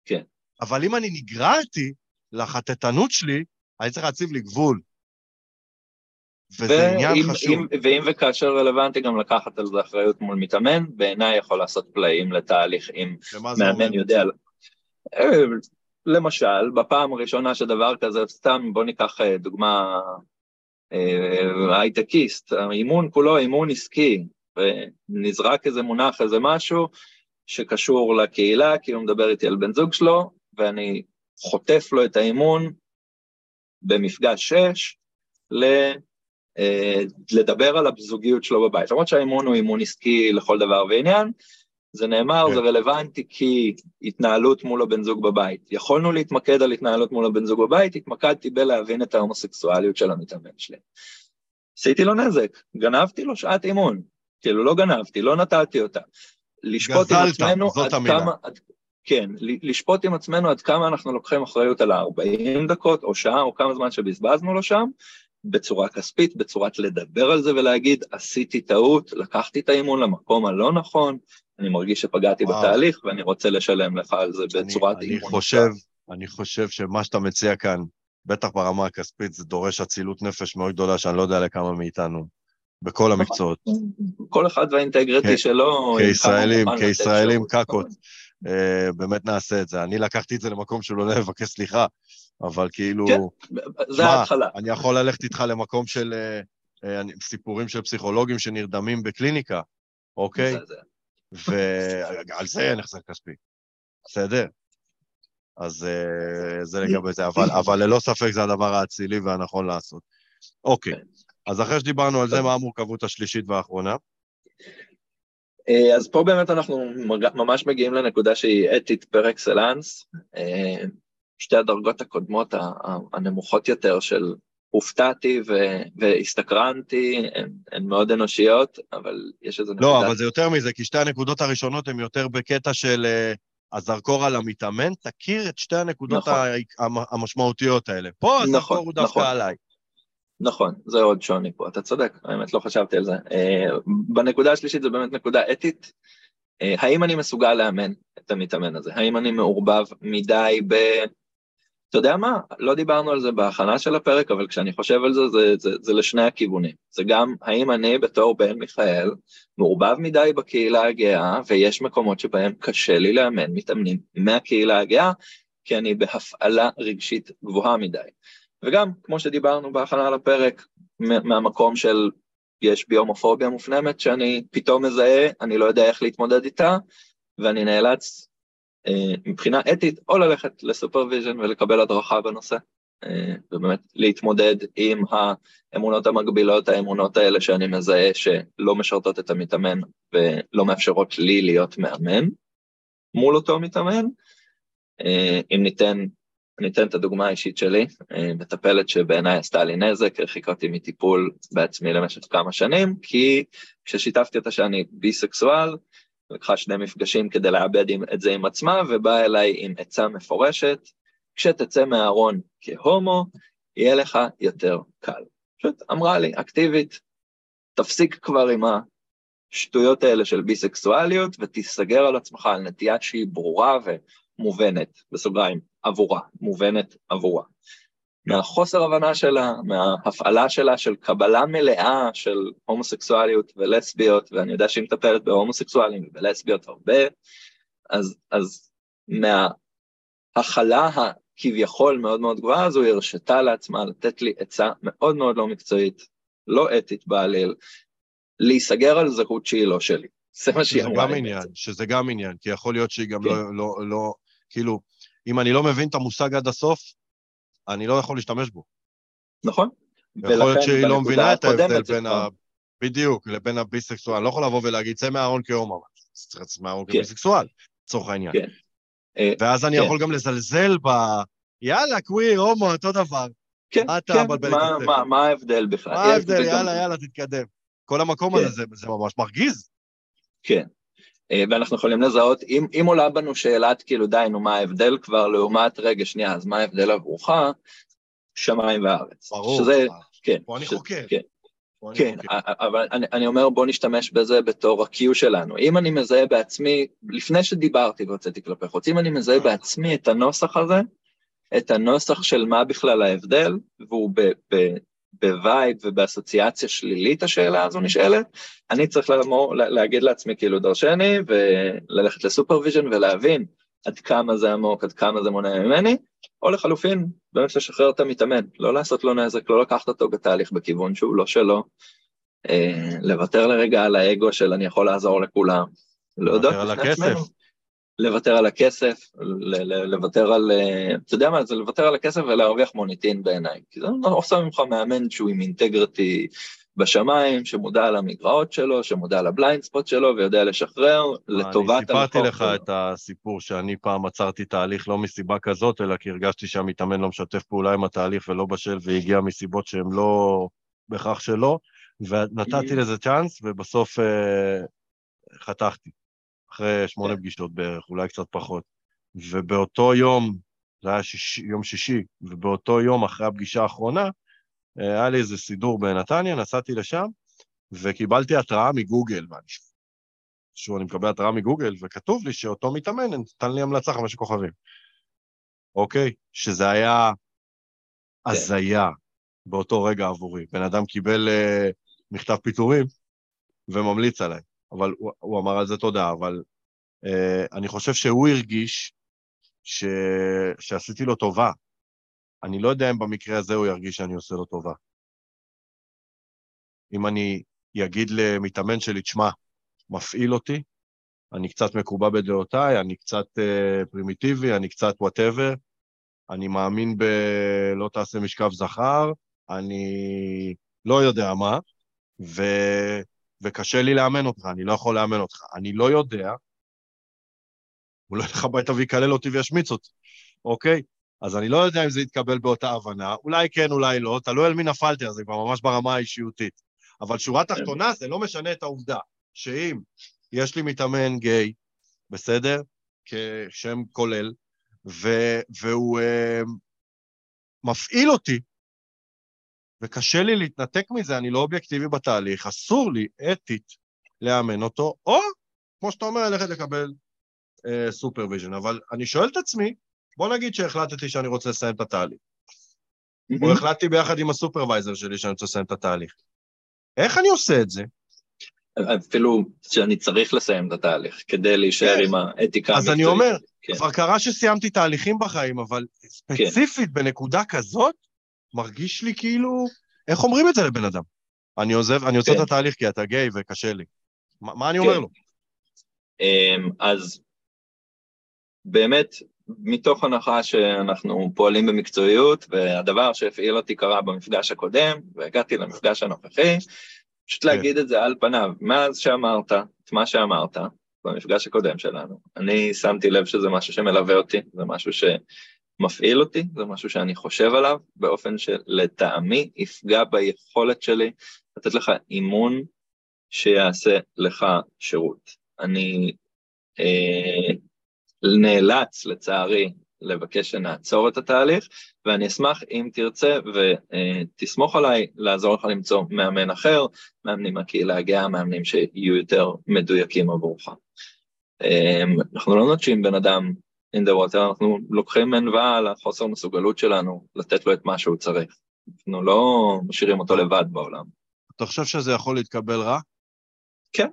כן. אבל אם אני נגררתי לחטטנות שלי, אני צריך להציב לי גבול. וזה עניין חשוב. אם, ואם וכאשר רלוונטי גם לקחת על זה אחריות מול מתאמן, בעיניי יכול לעשות פלאים לתהליך אם מאמן יודע... אה, למשל, בפעם הראשונה שדבר כזה, סתם בוא ניקח אה, דוגמה אה, הייטקיסט, האימון כולו אימון עסקי, ונזרק איזה מונח, איזה משהו שקשור לקהילה, כי הוא מדבר איתי על בן זוג שלו, ואני חוטף לו את האימון במפגש 6 ל... אה, לדבר על הזוגיות שלו בבית. למרות שהאימון הוא אימון עסקי לכל דבר ועניין, זה נאמר, כן. זה רלוונטי כי התנהלות מול הבן זוג בבית. יכולנו להתמקד על התנהלות מול הבן זוג בבית, התמקדתי בלהבין את ההומוסקסואליות של המתאמן שלי. עשיתי לו נזק, גנבתי לו שעת אימון, כאילו לא גנבתי, לא נתתי אותה. לשפוט עם עצמנו עד המילה. כמה... עד, כן, לשפוט עם עצמנו עד כמה אנחנו לוקחים אחריות על ה-40 דקות או שעה או כמה זמן שבזבזנו לו שם, בצורה כספית, בצורת לדבר על זה ולהגיד, עשיתי טעות, לקחתי את האימון למקום הלא נכון, אני מרגיש שפגעתי וואו. בתהליך ואני רוצה לשלם לך על זה בצורת אני, אימון. אני חושב, אני חושב שמה שאתה מציע כאן, בטח ברמה הכספית, זה דורש אצילות נפש מאוד גדולה שאני לא יודע לכמה מאיתנו. בכל המקצועות. כל אחד והאינטגריטי שלו. כישראלים, כישראלים קקות. אה, באמת נעשה את זה. אני לקחתי את זה למקום שהוא לא לבקש סליחה, אבל כאילו... כן, זה ההתחלה. אני יכול ללכת איתך למקום של אה, אה, סיפורים של פסיכולוגים שנרדמים בקליניקה, אוקיי? ועל זה אין החזר כספי. בסדר? אז זה לגבי זה, אבל ללא ספק זה הדבר האצילי והנכון לעשות. אוקיי. אז אחרי שדיברנו על זה, מה המורכבות השלישית והאחרונה? אה, אז פה באמת אנחנו ממש מגיעים לנקודה שהיא אתית פר אקסלנס. אה, שתי הדרגות הקודמות הנמוכות יותר של הופתעתי והסתקרנתי, הן, הן מאוד אנושיות, אבל יש איזה לא, נקודה... לא, אבל זה יותר מזה, כי שתי הנקודות הראשונות הן יותר בקטע של uh, הזרקור על המתאמן, תכיר את שתי הנקודות נכון. המשמעותיות האלה. פה הזרקור נכון, הוא דווקא נכון. עליי. נכון, זה עוד שוני פה, אתה צודק, האמת לא חשבתי על זה. Uh, בנקודה השלישית זה באמת נקודה אתית. Uh, האם אני מסוגל לאמן את המתאמן הזה? האם אני מעורבב מדי ב... אתה יודע מה? לא דיברנו על זה בהכנה של הפרק, אבל כשאני חושב על זה, זה, זה, זה לשני הכיוונים. זה גם, האם אני בתור בן מיכאל מעורבב מדי בקהילה הגאה, ויש מקומות שבהם קשה לי לאמן מתאמנים מהקהילה הגאה, כי אני בהפעלה רגשית גבוהה מדי. וגם, כמו שדיברנו בהכנה לפרק, מהמקום של יש בי הומופוביה מופנמת, שאני פתאום מזהה, אני לא יודע איך להתמודד איתה, ואני נאלץ אה, מבחינה אתית או ללכת ל supervision ולקבל הדרכה בנושא, אה, ובאמת להתמודד עם האמונות המקבילות, האמונות האלה שאני מזהה שלא משרתות את המתאמן ולא מאפשרות לי להיות מאמן מול אותו מתאמן. אה, אם ניתן, ניתן את הדוגמה האישית שלי, מטפלת שבעיניי עשתה לי נזק, הרחיקה אותי מטיפול בעצמי למשך כמה שנים, כי כששיתפתי אותה שאני ביסקסואל, לקחה שני מפגשים כדי לאבד את זה עם עצמה, ובאה אליי עם עצה מפורשת, כשתצא מהארון כהומו, יהיה לך יותר קל. פשוט אמרה לי, אקטיבית, תפסיק כבר עם השטויות האלה של ביסקסואליות, ותיסגר על עצמך על נטייה שהיא ברורה ומובנת, בסוגריים, עבורה, מובנת עבורה. מהחוסר הבנה שלה, מההפעלה שלה של קבלה מלאה של הומוסקסואליות ולסביות, ואני יודע שהיא מטפלת בהומוסקסואלים ובלסביות הרבה, אז, אז מההכלה הכביכול מאוד מאוד גבוהה הזו, היא הרשתה לעצמה לתת לי עצה מאוד מאוד לא מקצועית, לא אתית בעליל, להיסגר על זהות שהיא לא שלי. זה מה שהיא אמרה לי בעצם. שזה גם עניין, כי יכול להיות שהיא גם כן. לא, לא, לא, כאילו, אם אני לא מבין את המושג עד הסוף, אני לא יכול להשתמש בו. נכון. יכול להיות שהיא לא מבינה את ההבדל בין ה... בדיוק, לבין הביסקסואל. אני לא יכול לבוא ולהגיד, צא מהארון כהומו, צריך לצאת מהארון כן. כביסקסואל, לצורך העניין. כן. אה, ואז אני כן. יכול גם לזלזל ב... יאללה, קוויר, הומו, אותו דבר. כן, כן, מה ההבדל בכלל? מה ההבדל? יאללה, יאללה, תתקדם. כל המקום הזה, זה ממש מרגיז. כן. אה, ואנחנו יכולים לזהות, אם, אם עולה בנו שאלת כאילו די, נו מה ההבדל כבר לעומת, רגע שנייה, אז מה ההבדל עבורך? שמיים וארץ. ברור. שזה, כן. פה אני חוקר. כן. כן, אבל אני, אני אומר בוא נשתמש בזה בתור ה-cue שלנו. אם אני מזהה בעצמי, לפני שדיברתי והוצאתי כלפי חוץ, אם אני מזהה בעצמי את הנוסח הזה, את הנוסח של מה בכלל ההבדל, והוא ב, ב, ב vibe ובאסוציאציה שלילית השאלה הזו נשאלת, אני צריך לומר, להגיד לעצמי כאילו דרשני וללכת ל supervision ולהבין עד כמה זה עמוק, עד כמה זה מונע ממני, או לחלופין, באמת לשחרר את המתאמן, לא לעשות לו נזק, לא לקחת אותו בתהליך בכיוון שהוא לא שלו, אה, לוותר לרגע על האגו של אני יכול לעזור לכולם, להודות לפני עצמנו. לוותר על הכסף, לוותר על, אה, אתה יודע מה, זה לוותר על הכסף ולהרוויח מוניטין בעיניי, כי זה עושה ממך מאמן שהוא עם אינטגריטי בשמיים, שמודע למגרעות שלו, שמודע לבליינד ספוט שלו ויודע לשחרר לטובת הלקוח. אני סיפרתי לך שלו. את הסיפור שאני פעם עצרתי תהליך לא מסיבה כזאת, אלא כי הרגשתי שהמתאמן לא משתף פעולה עם התהליך ולא בשל והגיע מסיבות שהן לא בהכרח שלא, ונתתי לזה צ'אנס ובסוף אה, חתכתי. אחרי שמונה כן. פגישות בערך, אולי קצת פחות. ובאותו יום, זה היה שיש, יום שישי, ובאותו יום, אחרי הפגישה האחרונה, אה, היה לי איזה סידור בנתניה, נסעתי לשם, וקיבלתי התראה מגוגל, ואני שוב, אני מקבל התראה מגוגל, וכתוב לי שאותו מתאמן נתן לי המלצה חמש כוכבים. אוקיי? שזה היה כן. הזיה באותו רגע עבורי. בן אדם קיבל uh, מכתב פיטורים וממליץ עליי. אבל הוא, הוא אמר על זה תודה, אבל uh, אני חושב שהוא הרגיש ש, שעשיתי לו טובה. אני לא יודע אם במקרה הזה הוא ירגיש שאני עושה לו טובה. אם אני אגיד למתאמן שלי, תשמע, מפעיל אותי, אני קצת מקובע בדעותיי, אני קצת uh, פרימיטיבי, אני קצת whatever, אני מאמין ב... לא תעשה משכב זכר, אני לא יודע מה, ו... וקשה לי לאמן אותך, אני לא יכול לאמן אותך. אני לא יודע, הוא לא ילך הביתה ויקלל אותי וישמיץ אותי, אוקיי? אז אני לא יודע אם זה יתקבל באותה הבנה, אולי כן, אולי לא, תלוי על מי נפלתי, אז זה כבר ממש ברמה האישיותית. אבל שורה תחתונה, זה לא משנה את העובדה שאם יש לי מתאמן גיי, בסדר? כשם כולל, ו- והוא uh, מפעיל אותי וקשה לי להתנתק מזה, אני לא אובייקטיבי בתהליך, אסור לי אתית לאמן אותו, או, כמו שאתה אומר, ללכת לקבל supervision. אה, אבל אני שואל את עצמי, בוא נגיד שהחלטתי שאני רוצה לסיים את התהליך. או החלטתי ביחד עם הסופרוויזר שלי שאני רוצה לסיים את התהליך. איך אני עושה את זה? אפילו שאני צריך לסיים את התהליך כדי להישאר כן. עם האתיקה המקצועית. אז אני אומר, כן. כבר קרה שסיימתי תהליכים בחיים, אבל ספציפית כן. בנקודה כזאת, מרגיש לי כאילו... איך אומרים את זה לבן אדם? אני עוזב, אני כן. את התהליך כי אתה גיי וקשה לי. מה, מה אני כן. אומר לו? אמ, אז באמת, מתוך הנחה שאנחנו פועלים במקצועיות, והדבר שהפעיל אותי קרה במפגש הקודם, והגעתי למפגש הנוכחי, פשוט כן. להגיד את זה על פניו. מאז שאמרת את מה שאמרת במפגש הקודם שלנו, אני שמתי לב שזה משהו שמלווה אותי, זה משהו שמפעיל אותי, זה משהו שאני חושב עליו, באופן שלטעמי יפגע ביכולת שלי לתת לך אימון שיעשה לך שירות. אני אה, נאלץ, לצערי, לבקש שנעצור את התהליך, ואני אשמח אם תרצה ותסמוך עליי לעזור לך למצוא מאמן אחר, מאמנים מהקהילה הגאה, מאמנים שיהיו יותר מדויקים עבורך. אמ, אנחנו לא נוטשים בן אדם in the water, אנחנו לוקחים ענווה על החוסר מסוגלות שלנו לתת לו את מה שהוא צריך. אנחנו לא משאירים אותו לבד בעולם. אתה חושב שזה יכול להתקבל רע? כן,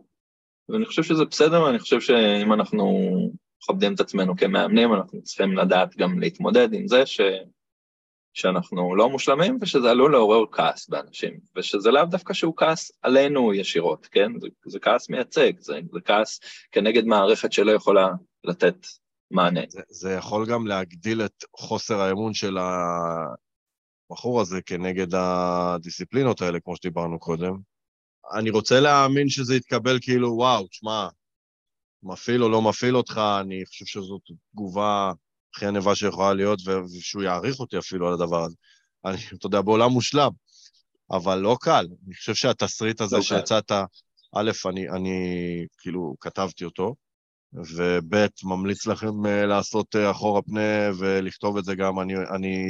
ואני חושב שזה בסדר, ואני חושב שאם אנחנו מכבדים את עצמנו כמאמנים, אנחנו צריכים לדעת גם להתמודד עם זה ש... שאנחנו לא מושלמים ושזה עלול לעורר כעס באנשים, ושזה לאו דווקא שהוא כעס עלינו ישירות, כן? זה, זה כעס מייצג, זה, זה כעס כנגד מערכת שלא יכולה לתת מענה. זה, זה יכול גם להגדיל את חוסר האמון של הבחור הזה כנגד הדיסציפלינות האלה, כמו שדיברנו קודם. אני רוצה להאמין שזה יתקבל כאילו, וואו, תשמע, מפעיל או לא מפעיל אותך, אני חושב שזאת תגובה הכי ענבה שיכולה להיות, ושהוא יעריך אותי אפילו על הדבר הזה. אני, אתה יודע, בעולם מושלם, אבל לא קל. אני חושב שהתסריט הזה לא שהצעת, א', אני, אני כאילו כתבתי אותו, וב', ממליץ לכם אה, לעשות אה, אחורה פנה ולכתוב את זה גם. אני, אני,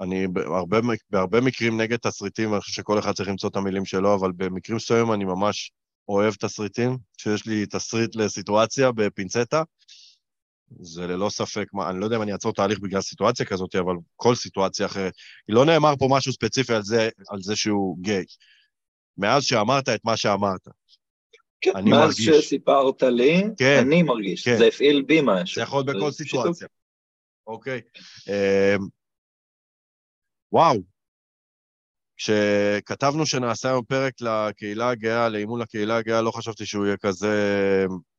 אני בהרבה, בהרבה מקרים נגד תסריטים, אני חושב שכל אחד צריך למצוא את המילים שלו, אבל במקרים מסוימים אני ממש אוהב תסריטים, שיש לי תסריט לסיטואציה בפינצטה. זה ללא ספק, מה, אני לא יודע אם אני אעצור תהליך בגלל סיטואציה כזאת, אבל כל סיטואציה אחרת. לא נאמר פה משהו ספציפי על זה, על זה שהוא גיי. מאז שאמרת את מה שאמרת. כן, אני מאז מרגיש. מאז שסיפרת לי, כן, אני מרגיש. כן. זה הפעיל בי משהו. זה יכול להיות בכל סיטואציה. אוקיי. אמ, וואו, כשכתבנו שנעשה היום פרק לקהילה הגאה, לאימון לקהילה הגאה, לא חשבתי שהוא יהיה כזה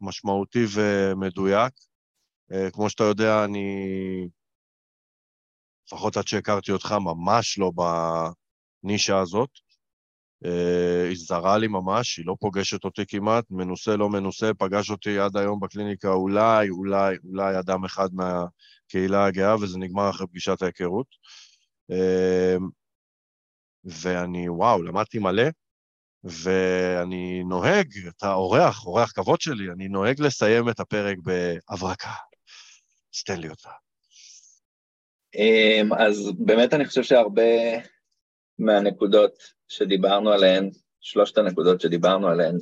משמעותי ומדויק. אה, כמו שאתה יודע, אני, לפחות עד שהכרתי אותך, ממש לא בנישה הזאת. אה, היא זרה לי ממש, היא לא פוגשת אותי כמעט, מנוסה, לא מנוסה, פגש אותי עד היום בקליניקה אולי, אולי, אולי אדם אחד מהקהילה הגאה, וזה נגמר אחרי פגישת ההיכרות. אה, ואני, וואו, למדתי מלא, ואני נוהג, אתה אורח, אורח כבוד שלי, אני נוהג לסיים את הפרק בהברקה. אז תן לי אותה. אמ, אז באמת אני חושב שהרבה מהנקודות שדיברנו עליהן, שלושת הנקודות שדיברנו עליהן,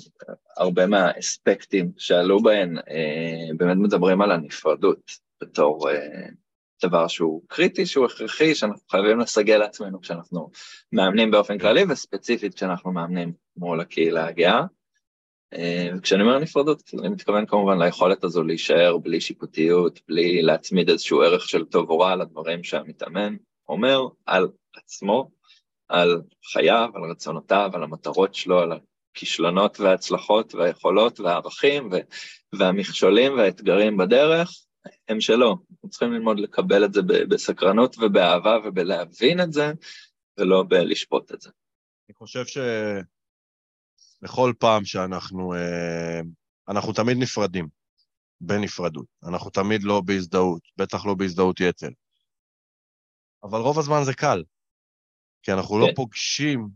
הרבה מהאספקטים שעלו בהן, אה, באמת מדברים על הנפרדות בתור אה, דבר שהוא קריטי, שהוא הכרחי, שאנחנו חייבים לסגל לעצמנו כשאנחנו מאמנים באופן כללי, וספציפית כשאנחנו מאמנים מול הקהילה הגאה. אה, וכשאני אומר נפרדות, אני מתכוון כמובן ליכולת הזו להישאר בלי שיפוטיות, בלי להצמיד איזשהו ערך של טוב או רע לדברים שהמתאמן אומר על עצמו, על חייו, על רצונותיו, על המטרות שלו, על הכישלונות וההצלחות והיכולות והערכים והמכשולים והאתגרים בדרך, הם שלו. אנחנו צריכים ללמוד לקבל את זה בסקרנות ובאהבה ובלהבין את זה, ולא בלשפוט את זה. אני חושב שבכל פעם שאנחנו, אה, אנחנו תמיד נפרדים, בנפרדות. אנחנו תמיד לא בהזדהות, בטח לא בהזדהות יתר. אבל רוב הזמן זה קל, כי אנחנו לא כן. פוגשים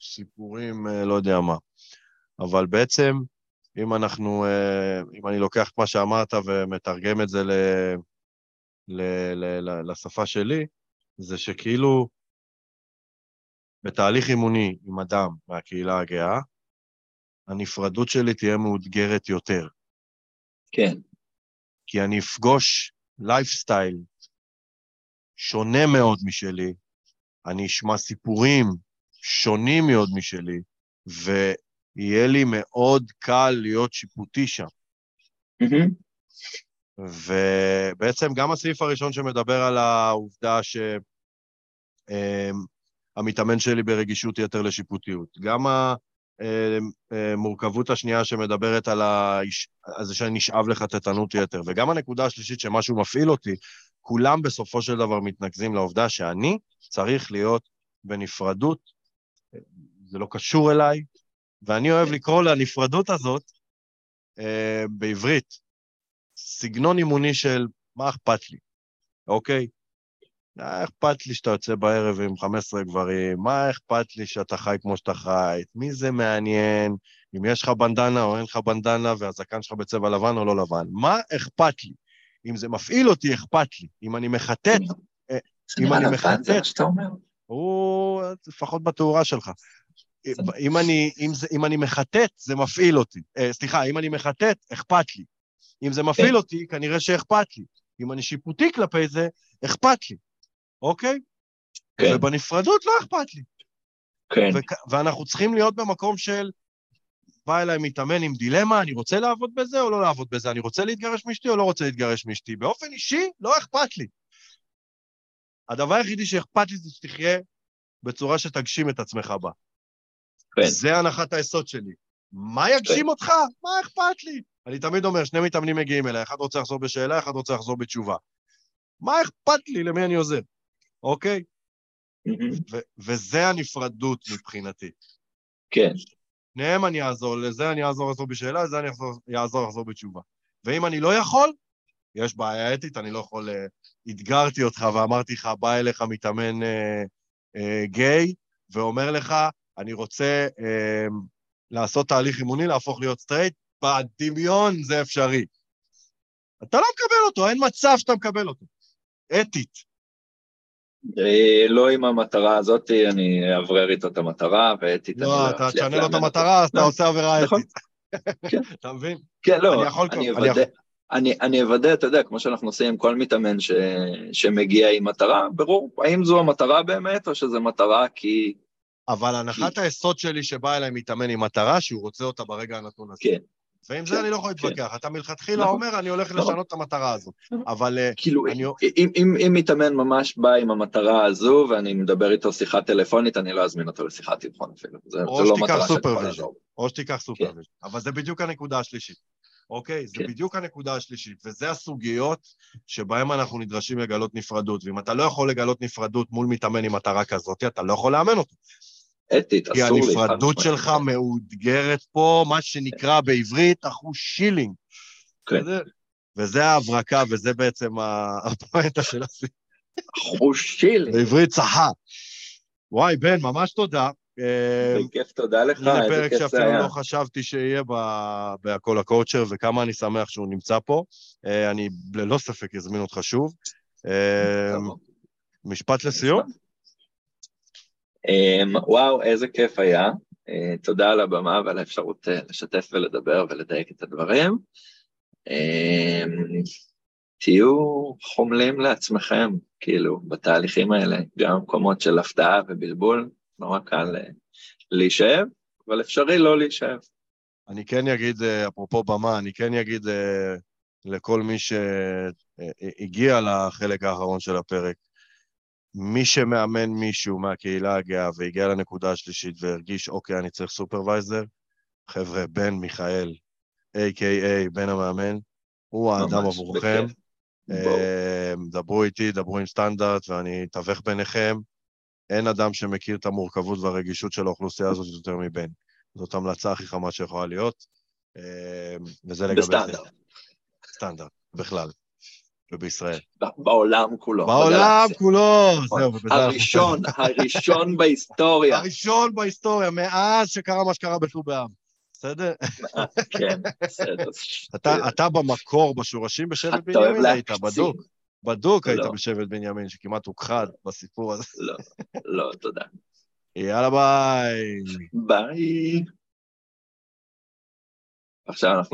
סיפורים, אה, לא יודע מה. אבל בעצם אם אנחנו, אה, אם אני לוקח את מה שאמרת ומתרגם את זה ל, ל, ל, ל, לשפה שלי, זה שכאילו בתהליך אימוני עם אדם מהקהילה הגאה, הנפרדות שלי תהיה מאותגרת יותר. כן. כי אני אפגוש לייפסטייל שונה מאוד משלי, אני אשמע סיפורים שונים מאוד משלי, ויהיה לי מאוד קל להיות שיפוטי שם. מהמם. ובעצם גם הסעיף הראשון שמדבר על העובדה שהמתאמן שלי ברגישות יתר לשיפוטיות. גם המורכבות השנייה שמדברת על זה שאני נשאב לחטטנות יתר, וגם הנקודה השלישית שמשהו מפעיל אותי, כולם בסופו של דבר מתנקזים לעובדה שאני צריך להיות בנפרדות, זה לא קשור אליי, ואני אוהב לקרוא לנפרדות הזאת אה, בעברית, סגנון אימוני של מה אכפת לי, אוקיי? מה אכפת לי שאתה יוצא בערב עם 15 גברים? מה אכפת לי שאתה חי כמו שאתה חי? מי זה מעניין? אם יש לך בנדנה או אין לך בנדנה והזקן שלך בצבע לבן או לא לבן? מה אכפת לי? אם זה מפעיל אותי, אכפת לי. אם אני מחטט, זה אם אני מחטט- זה מה שאתה אומר. הוא לפחות בתאורה שלך. אם אני, אם, זה, אם אני מחטט, זה מפעיל אותי. אה, סליחה, אם אני מחטט, אכפת לי. אם זה מפעיל כן. אותי, כנראה שאכפת לי. אם אני שיפוטי כלפי זה, אכפת לי, אוקיי? כן, ובנפרדות לא אכפת לי. כן, וכ- ואנחנו צריכים להיות במקום של, בא אליי מתאמן עם דילמה, אני רוצה לעבוד בזה או לא לעבוד בזה? אני רוצה להתגרש מאשתי או לא רוצה להתגרש מאשתי? באופן אישי, לא אכפת לי. הדבר היחידי שאכפת לי זה שתחיה בצורה שתגשים את עצמך בה. כן. זה הנחת היסוד שלי. מה יגשים אותך? מה אכפת לי? אני תמיד אומר, שני מתאמנים מגיעים אליי, אחד רוצה לחזור בשאלה, אחד רוצה לחזור בתשובה. מה אכפת לי? למי אני עוזר? אוקיי? ו- וזה הנפרדות מבחינתי. כן, שניהם אני אעזור, לזה אני אעזור לחזור בשאלה, לזה אני אעזור לחזור בתשובה. ואם אני לא יכול, יש בעיה אתית, אני לא יכול... אה, אתגרתי אותך ואמרתי לך, בא אליך מתאמן אה, אה, גיי, ואומר לך, אני רוצה אה, לעשות תהליך אימוני, להפוך להיות סטרייט, בדמיון זה אפשרי. אתה לא מקבל אותו, אין מצב שאתה מקבל אותו. אתית. לא עם המטרה הזאת, אני אאוורר איתו את המטרה, ואתית אני לא, לא אתה תשנה לו את. המטרה, אז אתה לא, עושה עבירה נכון. אתית. כן. אתה מבין? כן, לא, אני אוודא, אתה יודע, כמו שאנחנו עושים עם כל מתאמן ש, שמגיע עם מטרה, ברור, האם זו המטרה באמת, או שזו מטרה כי... אבל הנחת היסוד שלי שבא אליי מתאמן עם מטרה, שהוא רוצה אותה ברגע הנתון הזה. כן. ועם זה כן, אני לא יכול כן. להתווכח. אתה מלכתחילה נכון. אומר, אני הולך נכון. לשנות את המטרה הזאת. אבל אה, כאילו, אני- אם, מתאמן ממש בא עם המטרה הזו, ואני מדבר איתו שיחה טלפונית, אני לא אזמין אותו לשיחת טלפון אפילו. זה, לא מטרה שאני יכול. לעזור. או שתיקח supervision. אבל זה בדיוק הנקודה השלישית. אוקיי? זה כן. בדיוק הנקודה השלישית. וזה הסוגיות שבהן אנחנו נדרשים לגלות נפרדות. ואם אתה לא יכול לגלות נפרדות מול מתאמן עם מטרה כזאת, אתה לא יכול לאמן אותו. אתית, כי אסור לי. הנפרדות חד משמעית. שלך מאותגרת פה, מה שנקרא בעברית אחושלינג. כן. וזה ההברקה, וזה בעצם הפואנטה של הסיפור. חושילי. בעברית צחה. וואי, בן, ממש תודה. אה, בכיף, תודה לך, איזה פרק כיף זה שאפילו היה. לא חשבתי שיהיה בהכל הקואוצ'ר, וכמה אני שמח שהוא נמצא פה. אה, אני ללא ספק אזמין אותך שוב. אה. משפט לסיום? אמ, וואו, איזה כיף היה. אה, תודה על הבמה ועל האפשרות אה, לשתף ולדבר ולדייק את הדברים. אמ, תהיו חומלים לעצמכם, כאילו, בתהליכים האלה, גם מקומות של הפתעה ובלבול, נורא קל אה, להישאב, אבל אפשרי לא להישאב. אני כן אגיד, אפרופו במה, אני כן אגיד לכל מי שהגיע לחלק האחרון של הפרק, מי שמאמן מישהו מהקהילה הגאה והגיע לנקודה השלישית והרגיש, אוקיי, אני צריך supervisor, חבר'ה, בן מיכאל, a.k.a. בן המאמן, הוא האדם עבורכם. אה, דברו איתי, דברו עם סטנדרט, ואני אתווך ביניכם. אין אדם שמכיר את המורכבות והרגישות של האוכלוסייה הזאת יותר מבן. זאת המלצה הכי חמה שיכולה להיות, אה, וזה לגבי. בסטנדרט, סטנדרט, בכלל, ובישראל. בעולם כולו. בעולם. כולו, זהו, אנחנו... הראשון, הראשון בהיסטוריה. הראשון בהיסטוריה, מאז שקרה מה שקרה בט"ו באב. בסדר? כן, בסדר. אתה, במקור, בשורשים בשבט בנימין היית. בדוק. בדוק היית לא. בשבט בנימין, שכמעט הוכחד בסיפור הזה. לא, לא, תודה. יאללה ביי. ביי. עכשיו אנחנו